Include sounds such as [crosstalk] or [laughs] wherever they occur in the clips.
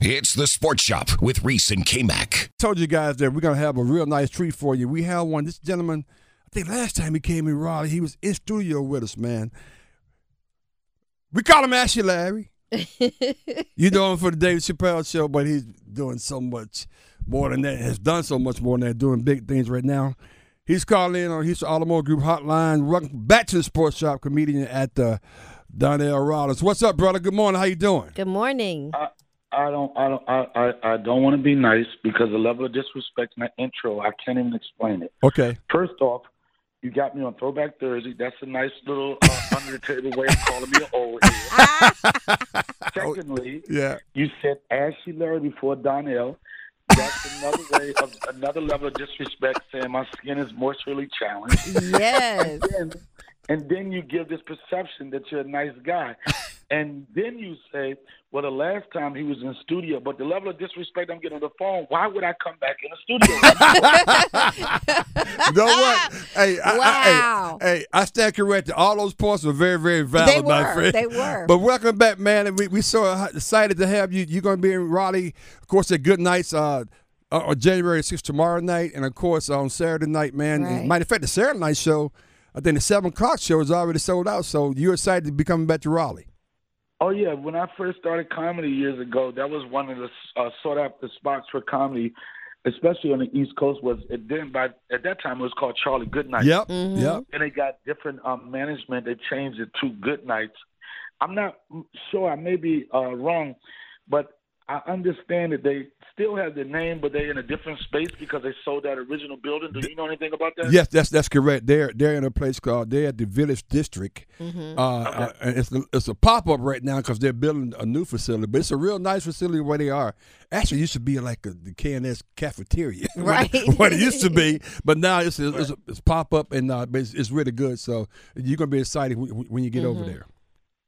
It's the Sports Shop with Reese and K-Mac. Told you guys that we're gonna have a real nice treat for you. We have one. This gentleman, I think last time he came in Raleigh, he was in studio with us, man. We call him Ashy Larry. [laughs] you know him for the David Chappelle show, but he's doing so much more than that. Has done so much more than that. Doing big things right now. He's calling in on Houston Automotive Group hotline. Welcome back to the Sports Shop, comedian at the Donnell Rawlings. What's up, brother? Good morning. How you doing? Good morning. I, I don't, I don't, I, I, I don't want to be nice because the level of disrespect in that intro, I can't even explain it. Okay. First off, you got me on Throwback Thursday. That's a nice little uh, under the table way of calling me an old head. [laughs] Secondly, Yeah. you said Ashy Larry before Donnell. That's another way of another level of disrespect, saying my skin is moisturally challenged. Yes. And, and then you give this perception that you're a nice guy. And then you say, well, the last time he was in studio, but the level of disrespect I'm getting on the phone, why would I come back in the studio? [laughs] You know what? hey, I, Wow. I, hey, hey, I stand corrected. All those points were very, very valid, They my were. friend. They were. But welcome back, man. And we we so excited to have you. You're going to be in Raleigh, of course, at Goodnights. Uh, uh, on January 6th tomorrow night, and of course on Saturday night, man. Right. Matter of fact, the Saturday night show, I think the seven o'clock show is already sold out. So you're excited to be coming back to Raleigh. Oh, yeah. When I first started comedy years ago, that was one of the uh, sought after spots for comedy, especially on the East Coast. Was it then by at that time it was called Charlie Goodnight. Yep, Mm-hmm. yep. and they got different um, management. They changed it to Goodnights. I'm not sure. I may be uh, wrong, but I understand that they still have the name, but they're in a different space because they sold that original building. Do you know anything about that? Yes, that's that's correct. They're they're in a place called they're at the Village District. Mm-hmm. Uh, uh, and it's a, it's a pop up right now because they're building a new facility, but it's a real nice facility where they are. Actually, it used to be like a, the KNS cafeteria, [laughs] Right. what, it used to be. [laughs] But now it's it's, it's pop up and uh, it's, it's really good. So you're gonna be excited when, when you get over Mm-hmm. there.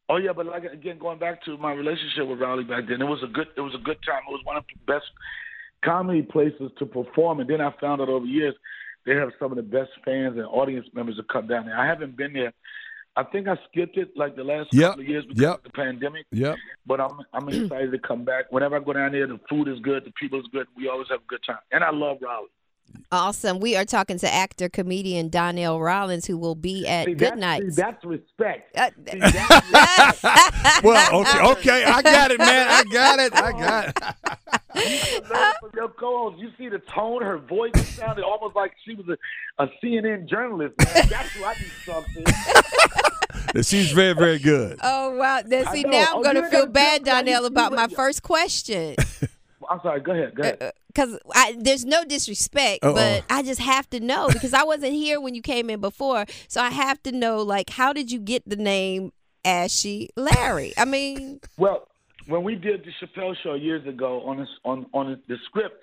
Oh yeah, but like again, going back to my relationship with Raleigh back then, it was a good it was a good time. It was one of the best comedy places to perform. And then I found out over years they have some of the best fans and audience members that come down there. I haven't been there. I think I skipped it like the last Yep, couple of years because yep. of the pandemic. Yep. But I'm I'm excited to come back. Whenever I go down there, the food is good, the people is good. We always have a good time, and I love Raleigh. Awesome. We are talking to actor, comedian Donnell Rawlings, who will be at See, Good that's, Night. see, that's respect. Uh, See, that's respect. [laughs] Well, okay, okay, I got it, man. I got it. I got it. Learn from your co-host. You see the tone, her voice sounded almost like she was a, a CNN journalist. Man. That's who I need to talk to. She's very, very good. oh wow! Now, I see, now Oh, I'm gonna feel bad, tell Donnell, about my first question. [laughs] I'm sorry. Go ahead. Go ahead. Uh, uh, because there's no disrespect, Uh-oh. but I just have to know because I wasn't here when you came in before, so I have to know like how did you get the name Ashy Larry? I mean, [laughs] Well, when we did the Chappelle show years ago on this, on on the script,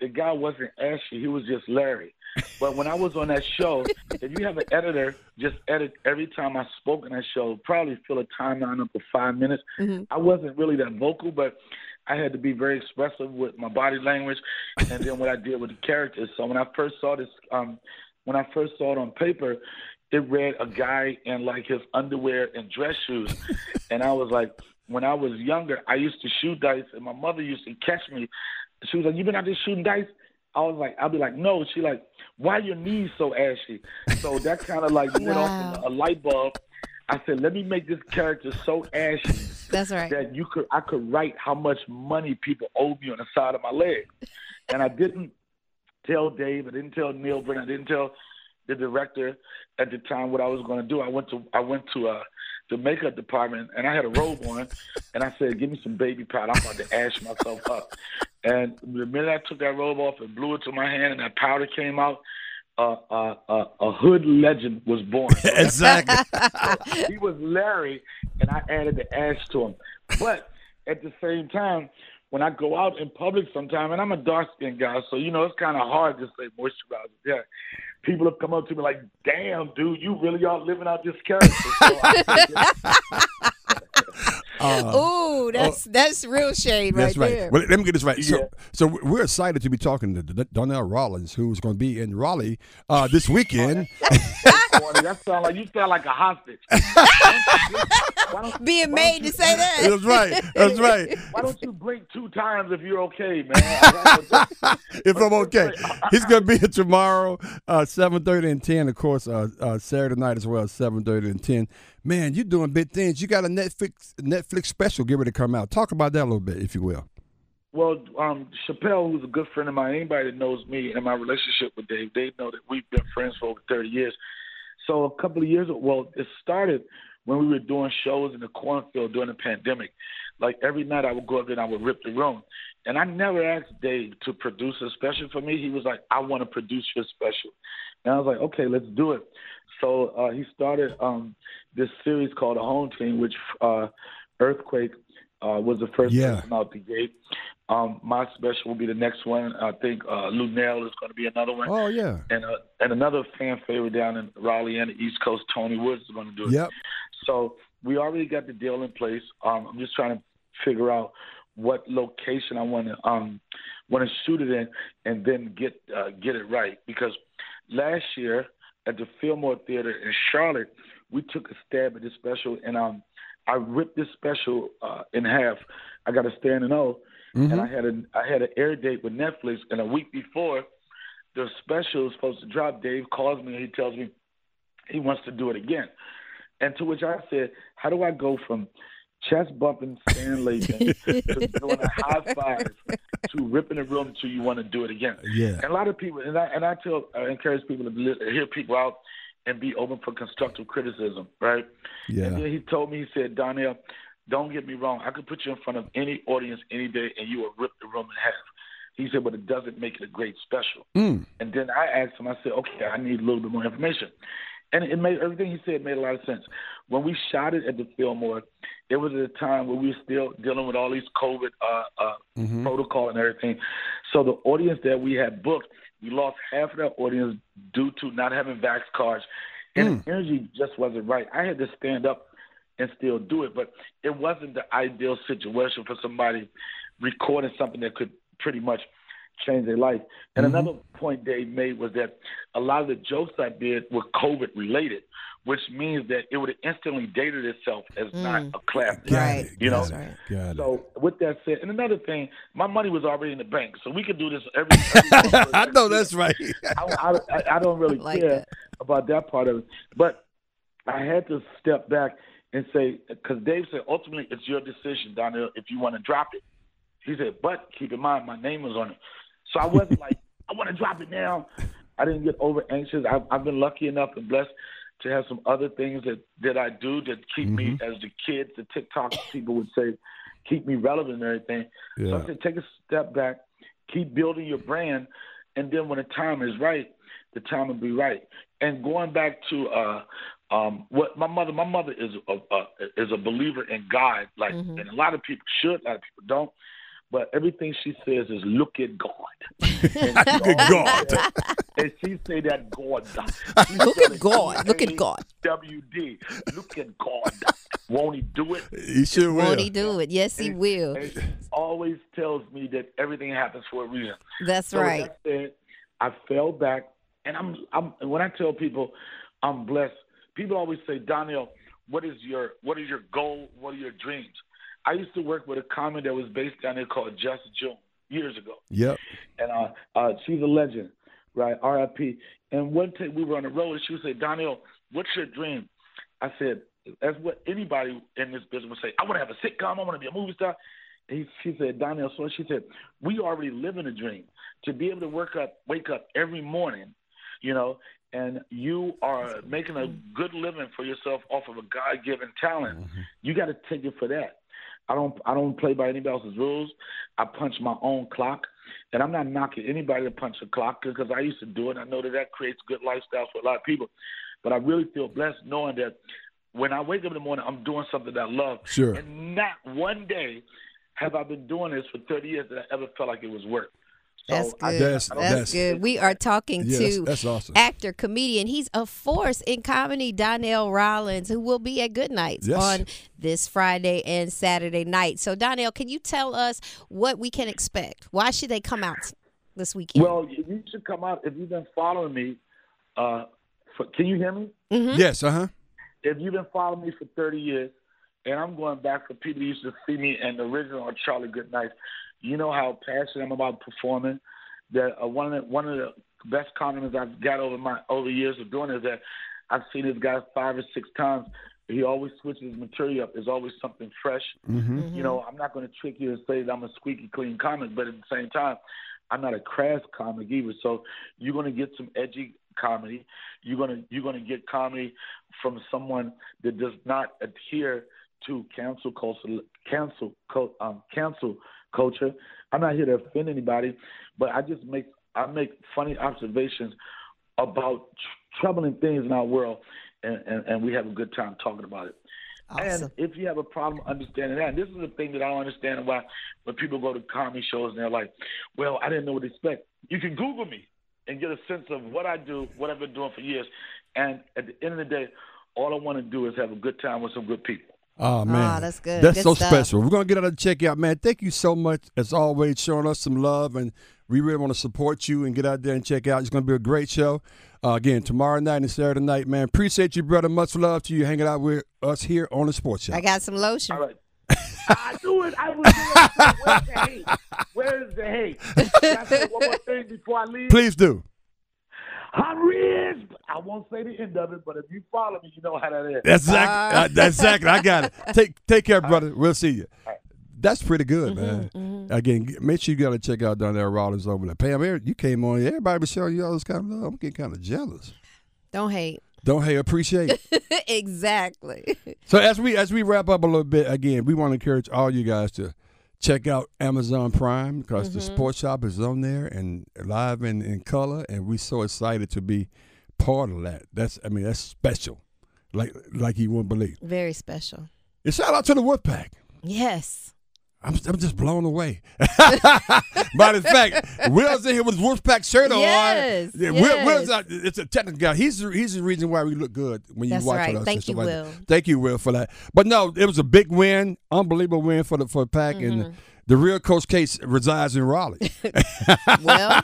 the guy wasn't Ashy; he was just Larry. But when I was on that show, [laughs] if you have an editor just edit every time I spoke in that show, probably fill a timeline up for five minutes. Mm-hmm. I wasn't really that vocal, but I had to be very expressive with my body language, and then what I did with the characters. So when I first saw this, um, when I first saw it on paper, it read a guy in like his underwear and dress shoes, [laughs] and I was like, when I was younger, I used to shoot dice, and my mother used to catch me. She was like, "You been out there shooting dice?" I was like, "I'll be like, no." She like, "Why your knees so ashy?" So that kind of like went off Wow. a light bulb. I said, "Let me make this character so ashy." [laughs] that's right. that you could I could write how much money people owe me on the side of my leg. And I didn't tell Dave, I didn't tell Neal Brennan, I didn't tell the director at the time what I was gonna do. I went to I went to uh the makeup department and I had a robe on and I said, Give me some baby powder, I'm about to ash myself up. And the minute I took that robe off and blew it to my hand and that powder came out, uh, uh, uh, a hood legend was born. [laughs] exactly. [laughs] he was Larry, and I added the ash to him. But at the same time, when I go out in public sometime, and I'm a dark skinned guy, so you know it's kind of hard to say moisturizer. Yeah, people have come up to me like, "Damn, dude, you really are living out this character." So I, [laughs] Uh, Ooh, that's that's real shade That's right, right. there. Well, let me get this right. Yeah. So, so we're excited to be talking to D- Donnell Rawlings, who's going to be in Raleigh uh, this [laughs] weekend. Corny. that sound like you sound like a hostage. Why don't- Being why made don't to you- say that. That's right. That's right. [laughs] Why don't you blink two times if you're okay, man? [laughs] If I'm okay. He's going to be here tomorrow, uh, 7.30 and 10, of course, uh, uh, Saturday night as well, 7.30 and 10. Man, you're doing big things. You got a Netflix Netflix special get ready to come out. Talk about that a little bit, if you will. Well, um, Chappelle, who's a good friend of mine, anybody that knows me and my relationship with Dave, they know that we've been friends for over 30 years. So a couple of years, ago, well, it started when we were doing shows in the cornfield during the pandemic. Like every night, I would go up there and I would rip the room. And I never asked Dave to produce a special for me. He was like, "I want to produce your special," and I was like, "Okay, let's do it." So uh, he started um, this series called A Home Team, which uh, Earthquake uh, was the first Yeah. person out the gate. Um, my special will be the next one. I think uh, Luenell is going to be another one, Oh, yeah. and uh, and another fan favorite down in Raleigh and the East Coast, Tony Woods is going to do it. Yep. So we already got the deal in place. Um, I'm just trying to figure out what location I want to um, want to shoot it in, and then get uh, get it right. Because last year at the Fillmore Theater in Charlotte, we took a stab at this special, and um, I ripped this special uh, in half. I got a standing O, Mm-hmm. and I had a I had an air date with Netflix, and a week before the special is supposed to drop, Dave calls me and he tells me he wants to do it again. And to which I said, How do I go from chest bumping Stan Lathan [laughs] to doing a high five to ripping the room to you want to do it again? Yeah. And a lot of people, and I, and I tell, I encourage people to li- hear people out and be open for constructive criticism, right? And Yeah. then he told me, he said, Donnell, don't get me wrong. I could put you in front of any audience any day and you will rip the room in half. He said, but it doesn't make it a great special. Mm. And then I asked him, I said, okay, I need a little bit more information. And it made everything he said made a lot of sense. When we shot it at the Fillmore, it was at a time where we were still dealing with all these COVID uh, uh, Mm-hmm. protocol and everything. So the audience that we had booked, we lost half of that audience due to not having vax cards, and the energy just wasn't right. I had to stand up and still do it, but it wasn't the ideal situation for somebody recording something that could pretty much change their life. And mm-hmm. another point Dave made was that a lot of the jokes I did were COVID related, which means that it would have instantly dated itself as mm. not a classic. Got Right. You know, it, Got it. So with that said, and another thing, my money was already in the bank, so we could do this every. every [laughs] I know that's right. I, I, I don't really Like care that. about that part of it, but I had to step back and say because Dave said ultimately it's your decision, Donnell, if you want to drop it. He said, but keep in mind my name was on it, so I wasn't [laughs] like I want to drop it now. I didn't get over anxious. I've, I've been lucky enough and blessed to have some other things that that I do that keep me, Mm-hmm. as the kids, the TikTok people would say, keep me relevant and everything. So Yeah. I said, take a step back, keep building your brand, and then when the time is right, the time will be right. And going back to uh, um, what my mother, my mother is a, a is a believer in God, like, and a lot of people should, a lot of people don't. But everything she says is look at God. [laughs] look at God. and she say that God. [laughs] She Look at God. Look at God. WD. Look at God. Won't he do it? He sure will. Won't he do it? Yes, he will. It always tells me that everything happens for a reason. That's So right. that said, I fell back, and I'm, I'm. When I tell people I'm blessed, people always say, Donnell, what is your what is your goal? What are your dreams? I used to work with a comic that was based down there called Just June years ago, Yep. and uh, uh, she's a legend, right? R.I.P. And one day we were on the road, and she would say, Donnell, what's your dream? I said, that's what anybody in this business would say. I want to have a sitcom. I want to be a movie star. And he, she said, Donnell, so she said, we already live in a dream. To be able to work up, wake up every morning, you know, and you are making a good living for yourself off of a God-given talent, mm-hmm. you got to take it for that. I don't I don't play by anybody else's rules. I punch my own clock, and I'm not knocking anybody to punch a clock because I used to do it. I know that that creates good lifestyles for a lot of people, but I really feel blessed knowing that when I wake up in the morning, I'm doing something that I love, Sure. and not one day have I been doing this for 30 years that I ever felt like it was work. So That's I- good. That's- That's, that's- good. We are talking Yeah, to that's, that's awesome. actor, comedian. He's a force in comedy, Donnell Rawlings, who will be at Goodnights Yes. on this Friday and Saturday night. So, Donnell, can you tell us what we can expect? Why should they come out this weekend? Well, you you should come out if you've been following me. Uh, for, can you hear me? Yes, uh huh. If you've been following me for 30 years, and I'm going back for people who used to see me in the original on Charlie Goodnight, you know how passionate I'm about performing. That uh, one of the, one of the best compliments I've got over my over years of doing is that I've seen this guy five or six times. He always switches his material up. There's always something fresh. Mm-hmm. You know, I'm not going to trick you and say that I'm a squeaky clean comic, but at the same time, I'm not a crass comic either. So you're going to get some edgy comedy. You're going to you're going to get comedy from someone that does not adhere to cancel culture. Cancel um, cancel culture. I'm not here to offend anybody, but I just make I make funny observations about tr- troubling things in our world, and, and, and we have a good time talking about it. awesome. And if you have a problem understanding that, and this is the thing that I don't understand why when people go to comedy shows and they're like, well, I didn't know what to expect. You can Google me and get a sense of what I do, what I've been doing for years. And at the end of the day, all I want to do is have a good time with some good people. Oh man, that's good. That's Good so stuff. special. We're gonna get out of check you out, man. Thank you so much as always, showing us some love, and we really want to support you and get out there and check out. It's gonna be a great show. Uh, again, tomorrow night and Saturday night, man. Appreciate you, brother. Much love to you hanging out with us here on the Sports Show. I got some lotion. All right. I knew it. I was doing it. Where's the hate? Where is the hate? Can I say one more thing before I leave? Please do. Henry I won't say the end of it, but if you follow me, you know how that is. That's exactly. Ah. uh, that's exactly. I got it. [laughs] Take take care, brother. We'll see you. That's pretty good, mm-hmm, man. Mm-hmm. Again, make sure you got to check out Donnell Rawlings over there. Pam, every- you came on. Everybody was showing you all this kind of love. I'm getting kind of jealous. Don't hate. Don't hate. appreciate. [laughs] exactly. So as we as we wrap up a little bit, again, we want to encourage all you guys to check out Amazon Prime because the mm-hmm. sports shop is on there and live in, in color, and we're so excited to be part of that. That's I mean that's special, like like you wouldn't believe. Very special. And shout out to the Wolfpack. Yes. I'm, I'm just blown away. [laughs] By the fact, Will's in here with his Wolfpack shirt on. Yes, Yeah, Will, yes. Will's a, it's a technical guy. He's the, he's the reason why we look good when you That's watch right. us. Thank you, like that. Will. Thank you, Will, for that. But no, it was a big win, unbelievable win for the for pack, Mm-hmm. and the real Coach Case resides in Raleigh, [laughs] Well,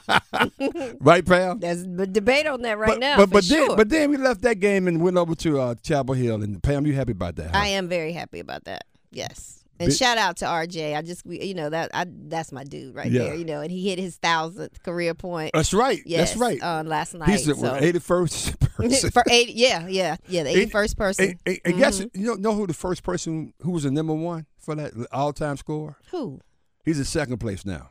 [laughs] right, pal? there's a debate on that right but, now. but but sure. then but then we left that game and went over to uh, Chapel Hill, and Pam, you happy about that? huh? I am very happy about that. Yes. And Bit- shout out to RJ. I just, we- you know, that I that's my dude right Yeah. there. You know, and he hit his thousandth career point. That's right. Yes, That's right. On last night. He's the eighty first [laughs] person. for yeah, yeah, yeah, the Eight- eighty first person. I, I, I guess Mm-hmm. you know, know who the first person who was the number one for that all time score? Who? He's in second place now.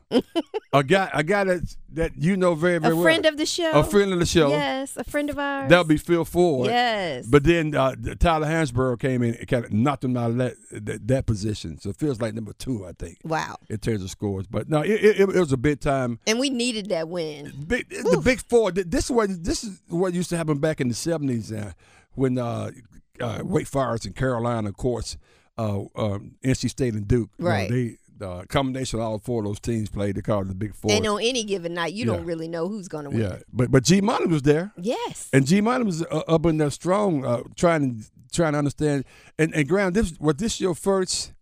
a guy, a guy that that you know very very A well. A friend of the show. a friend of the show. Yes, a friend of ours. That'll be Phil Ford. Yes. But then uh, Tyler Hansbrough came in and kind of knocked him out of that, that that position. So it feels like number two, I think, wow. in terms of scores. But no, it, it, it was a big time. And we needed that win. Big, the big four. This is what this is what used to happen back in the seventies uh, when uh, uh, Wake Forest and Carolina, of course, uh, um, NC State and Duke. you know, Right. they the combination of all four of those teams played. They called it the Big Four. And on any given night, you Yeah. don't really know who's going to win. yeah, but but G Money was there. Yes. And G Money was uh, up in there strong, uh, trying to trying to understand. And and Graham, this was this your first?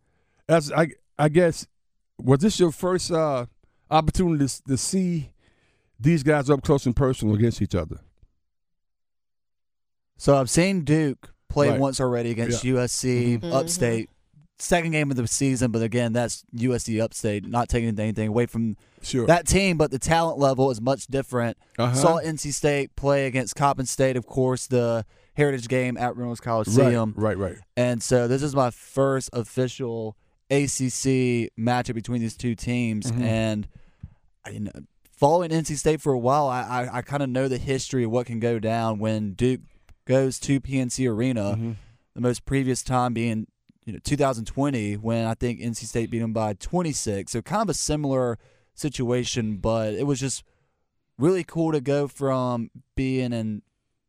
As I I guess was this your first uh, opportunity to, to see these guys up close and personal against each other? So I've seen Duke play Right. once already against USC Mhm. Upstate. Second game of the season, but again, that's USC Upstate, not taking anything away from Sure. that team, but the talent level is much different. Uh-huh. Saw NC State play against Coppin State, of course, the Heritage game at Reynolds Coliseum. right, right, right. And so this is my first official ACC matchup between these two teams. Mhm. And you know, following NC State for a while, I, I, I kind of know the history of what can go down when Duke goes to PNC Arena. Mhm. The most previous time being you know 2020 when I think NC State beat them by 26. So kind of a similar situation, but it was just really cool to go from being in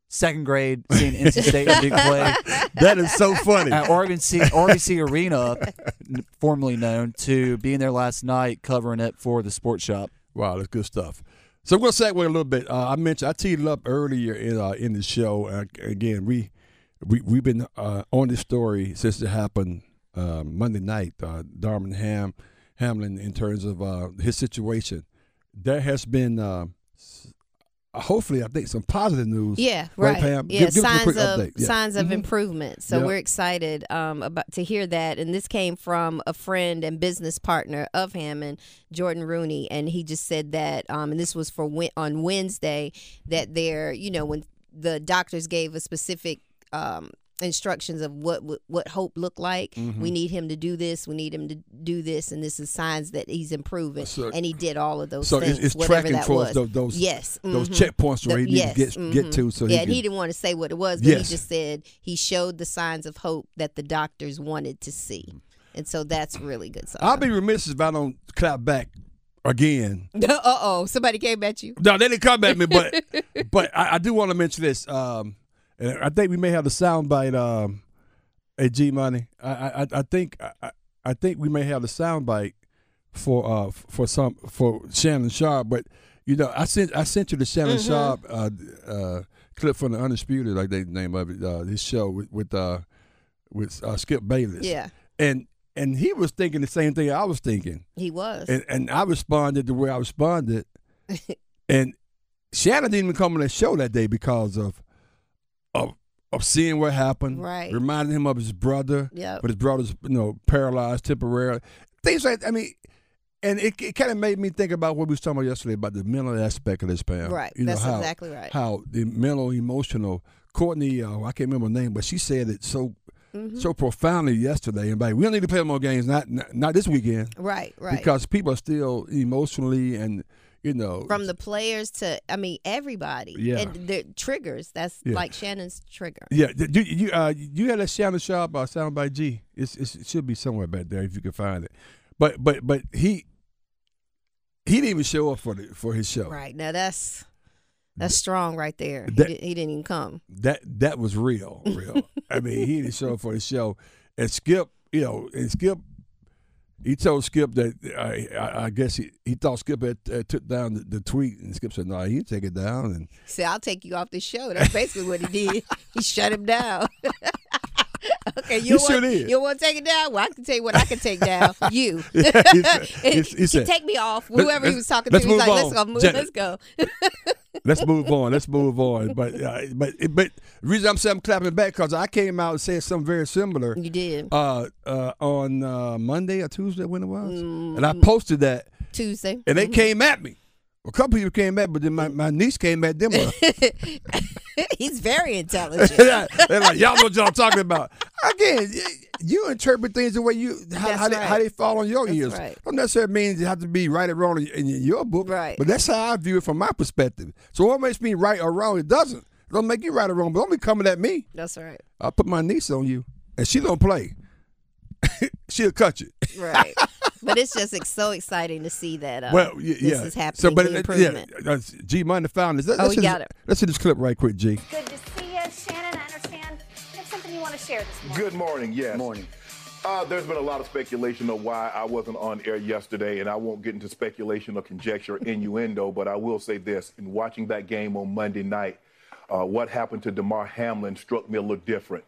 second grade seeing NC [laughs] State and Duke play That is so funny. at Oregon C- RBC Arena, [laughs] formerly known, to being there last night covering it for the sports shop. Wow, that's good stuff. So we're gonna segue a little bit. Uh, I mentioned I teed it up earlier in uh, in the show. Uh, again, we we we've been uh, on this story since it happened uh, Monday night. Uh, Damar Ham Hamlin, in terms of uh, his situation, there has been uh, hopefully I think some positive news. Yeah, Right, right. Pam? Yeah, Give- give signs of. Yeah. signs of Mhm. improvement. So Yeah. we're excited um, about to hear that. And this came from a friend and business partner of Hammond, Jordon Rooney, and he just said that. Um, and this was for on Wednesday that they're you know when the doctors gave a specific. Um, instructions of what what- hope looked like Mm-hmm. we need him to do this we need him to do this and this is signs that he's improving So- and he did all of those So things it's, it's tracking towards was those those, yes those mhm. checkpoints where The- he needs yes, to get get mhm. to. So yeah, he and he didn't want to say what it was, but Yes. he just said he showed the signs of hope that the doctors wanted to see, and so that's really good. Sign. I'll be remiss if I don't clap back again. [laughs] uh oh, somebody came at you. No, they didn't come at me, but [laughs] but I, I do want to mention this. Um, and I think we may have the soundbite. Um, at G Money, I, I I think I, I think we may have the soundbite for uh for some for Shannon Sharpe. But you know, I sent I sent you the Shannon Mm-hmm. Sharpe uh, uh, clip from the Undisputed, like they name of it, uh, his show with with uh, with uh, Skip Bayless. Yeah, and and he was thinking the same thing I was thinking he was. and and I responded the way I responded, [laughs] and Shannon didn't even come on that show that day because of of of seeing what happened, Right. Reminding him of his brother, Yep. but his brother's you know paralyzed temporarily, things like I mean. And it, it kind of made me think about what we was talking about yesterday about the mental aspect of this, Pam. Right. You know, That's how, exactly right. How the mental, emotional. Courtney, uh, I can't remember her name, but she said it so Mm-hmm. so profoundly yesterday. And like, we don't need to play more games, not not, not this weekend right, right. because people are still emotionally and you know From the players to, I mean, everybody. Yeah. And the triggers. That's Yeah. like Shannon's trigger. yeah you you uh, you had that Shannon Sharpe uh, sound by G it's, it's, it should be somewhere back there if you can find it but but but he he didn't even show up for the for his show Right now, that's that's strong right there. That- he, di- he didn't even come. that that was real real [laughs] I mean he didn't show up for his show and Skip you know and Skip he told Skip that uh, I, I guess he, he thought Skip had uh, took down the, the tweet and Skip said no he didn't take it down and He said, "I'll take you off the show." That's basically what he did. he shut him down. [laughs] okay, you He want, did. you want to take it down? Well, I can tell you what I can take down. [laughs] You. [laughs] he said, he, he He said take me off. Whoever he was talking to, he's like, "Let's go, move, let's go." Let's move on. Let's move on. But uh, but but the reason I'm saying I'm clapping back because I came out and said something very similar You did uh, uh, on uh, Monday or Tuesday when it was, Mm, and I posted that, Tuesday. and they came at me. A couple people came at, but then my, my niece came at them. [laughs] [laughs] he's very intelligent. [laughs] They're like, y'all know what y'all talking about. Again, you interpret things the way you how, how, they, how they fall on your That's ears. right. Don't necessarily mean you have to be right or wrong in, in your book. Right. But that's how I view it from my perspective. So what makes me right or wrong? It doesn't. It don't make you right or wrong. But don't be coming at me. That's right. I'll put my niece on you, and she don't play. [laughs] She'll cut you. Right. But it's just ex- so exciting to see that uh, well, y- this yeah. is happening. So, but the uh, improvement. yeah, uh, G Money found this. Let's, Oh, let's we just- got it. Let's see this clip right quick, G. Good to see you, Shannon. I understand you have something you want to share this morning. Good morning. Yes. Morning. Uh, there's been a lot of speculation of why I wasn't on air yesterday, and I won't get into speculation or conjecture, [laughs] innuendo, but I will say this: in watching that game on Monday night, uh, what happened to Damar Hamlin struck me a little different.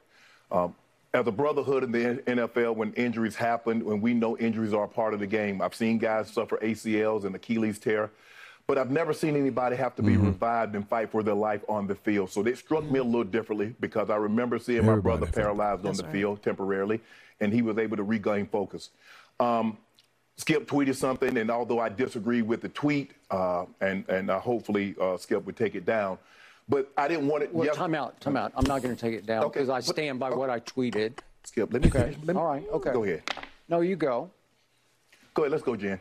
Um, as a brotherhood in the NFL, when injuries happen, when we know injuries are a part of the game, I've seen guys suffer ACLs and Achilles tear, but I've never seen anybody have to be revived and fight for their life on the field. So it struck me a little differently because I remember seeing my brother paralyzed on the field temporarily, and he was able to regain focus. Um, Skip tweeted something, and although I disagree with the tweet, uh, and and uh, hopefully uh, Skip would take it down, but I didn't want it. Well, yes- time out, time out. I'm not going to take it down Okay, because I stand by oh. what I tweeted. Skip, let me Okay. finish. [laughs] Let me- All right. Okay. Go ahead. No, you go. Go ahead. Let's go, Jen.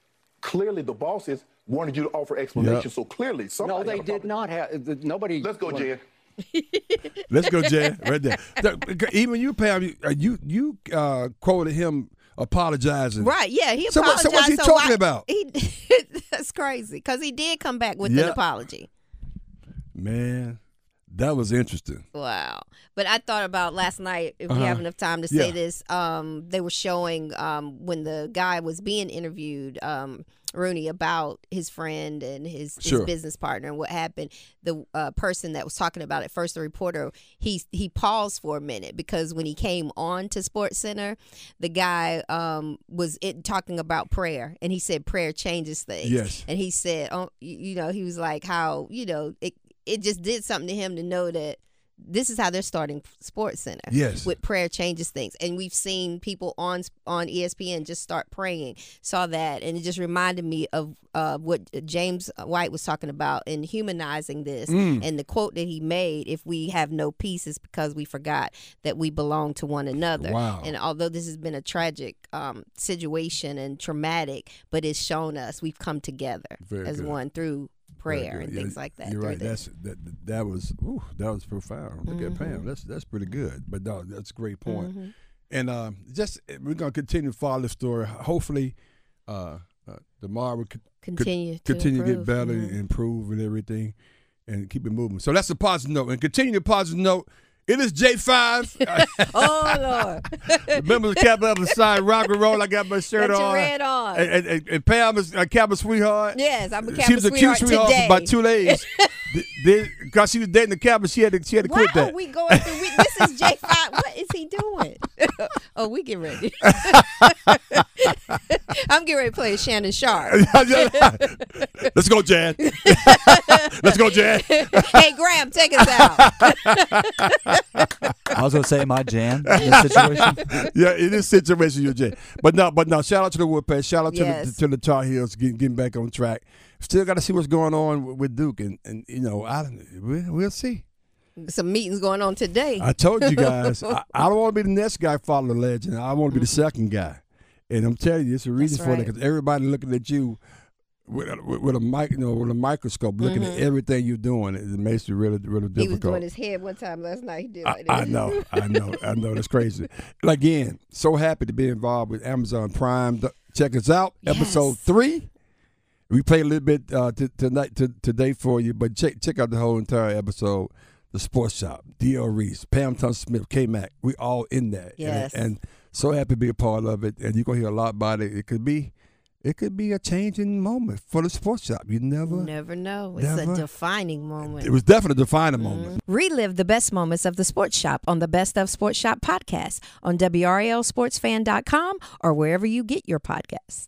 clearly the bosses wanted you to offer explanation. Yep. So clearly, somebody. No, they had a did not have. the- Nobody. Let's go, well, Jen. [laughs] Let's go, Jan. Right there. Even you, Pam, you uh, you, you uh, quoted him apologizing. Right, yeah, he So what- apologized. so what's he talking why- about? He, [laughs] that's crazy because he did come back with Yeah. an apology. Man, that was interesting. Wow. But I thought about last night, if we Uh-huh. have enough time to say Yeah. this, um, they were showing um, when the guy was being interviewed, um, Rooney, about his friend and his, Sure. his business partner and what happened. The uh, person that was talking about it first, the reporter, he he paused for a minute because when he came on to SportsCenter, the guy um, was it, talking about prayer and he said prayer changes things. Yes. And he said, oh, you, you know, he was like how you know it it just did something to him to know that this is how they're starting SportsCenter. Yes. with prayer changes things, and we've seen people on on ESPN just start praying. Saw that, and it just reminded me of uh, what James White was talking about in humanizing this, Mm. and the quote that he made: "If we have no peace, it's because we forgot that we belong to one another." Wow. And although this has been a tragic um, situation and traumatic, but it's shown us we've come together Very as good. one through prayer Very and. Yeah, things like that. You're right. this. That's that. That was ooh, that was profound. Look at Mm-hmm. Pam. That's that's pretty good. But no, that's a great point. And um, just we're gonna continue to follow the story. Hopefully, uh, uh, Damar will co- co- Continue to continue to get improve. better Mhm. and improve and everything, and keep it moving. So that's a positive note. And continue the positive note. It is J five. [laughs] oh Lord, Remember the cap up beside rock and roll. I got my shirt Got your on. red on. And, and, and, and Pam is uh, a Kappa sweetheart. Yes, I'm a She Kappa was a cute sweetheart sweetheart today. for about two days. [laughs] Because she was dating the captain, she had to, she had to Why quit are that. we going through? We, this is J five. What is he doing? [laughs] oh, we get ready. [laughs] I'm getting ready to play Shannon Sharpe. [laughs] Let's go, Jan. Let's go, Jan. hey, Graham, take us out. I was going to say, am I Jan in this situation? yeah, in this situation, you're Jan. But no, but no. Shout out to the Wolfpack. Shout out to Yes. the to the Tar Heels getting, getting back on track. Still got to see what's going on with, with Duke, and, and you know, I we'll, we'll see. Some meetings going on today. I told you guys, [laughs] I, I don't want to be the next guy following the legend. I want to be the second guy, and I'm telling you, it's a reason That's for that because everybody looking at you with, a- with, with a mic, you know, with a microscope, looking at everything you're doing. It makes it really, really difficult. Mm-hmm. he was doing his head one time last night. He did I, like I this. know, I know, I know. That's crazy. [laughs] Again, so happy to be involved with Amazon Prime. Check us out, episode Yes. three. We played a little bit uh, t- tonight, t- today for you, but check check out the whole entire episode. The Sports Shop, D.L. Reese, Pam Thompson Smith, K Mac. We all in that. And- Yes. And, so happy to be a part of it. And you're gonna hear a lot about it. It could be it could be a changing moment for the sports shop. You never Never know. It's Never. a defining moment. it was definitely a defining moment. Relive the best moments of the Sports Shop on the Best of Sports Shop podcast on WRALSportsFan.com or wherever you get your podcasts.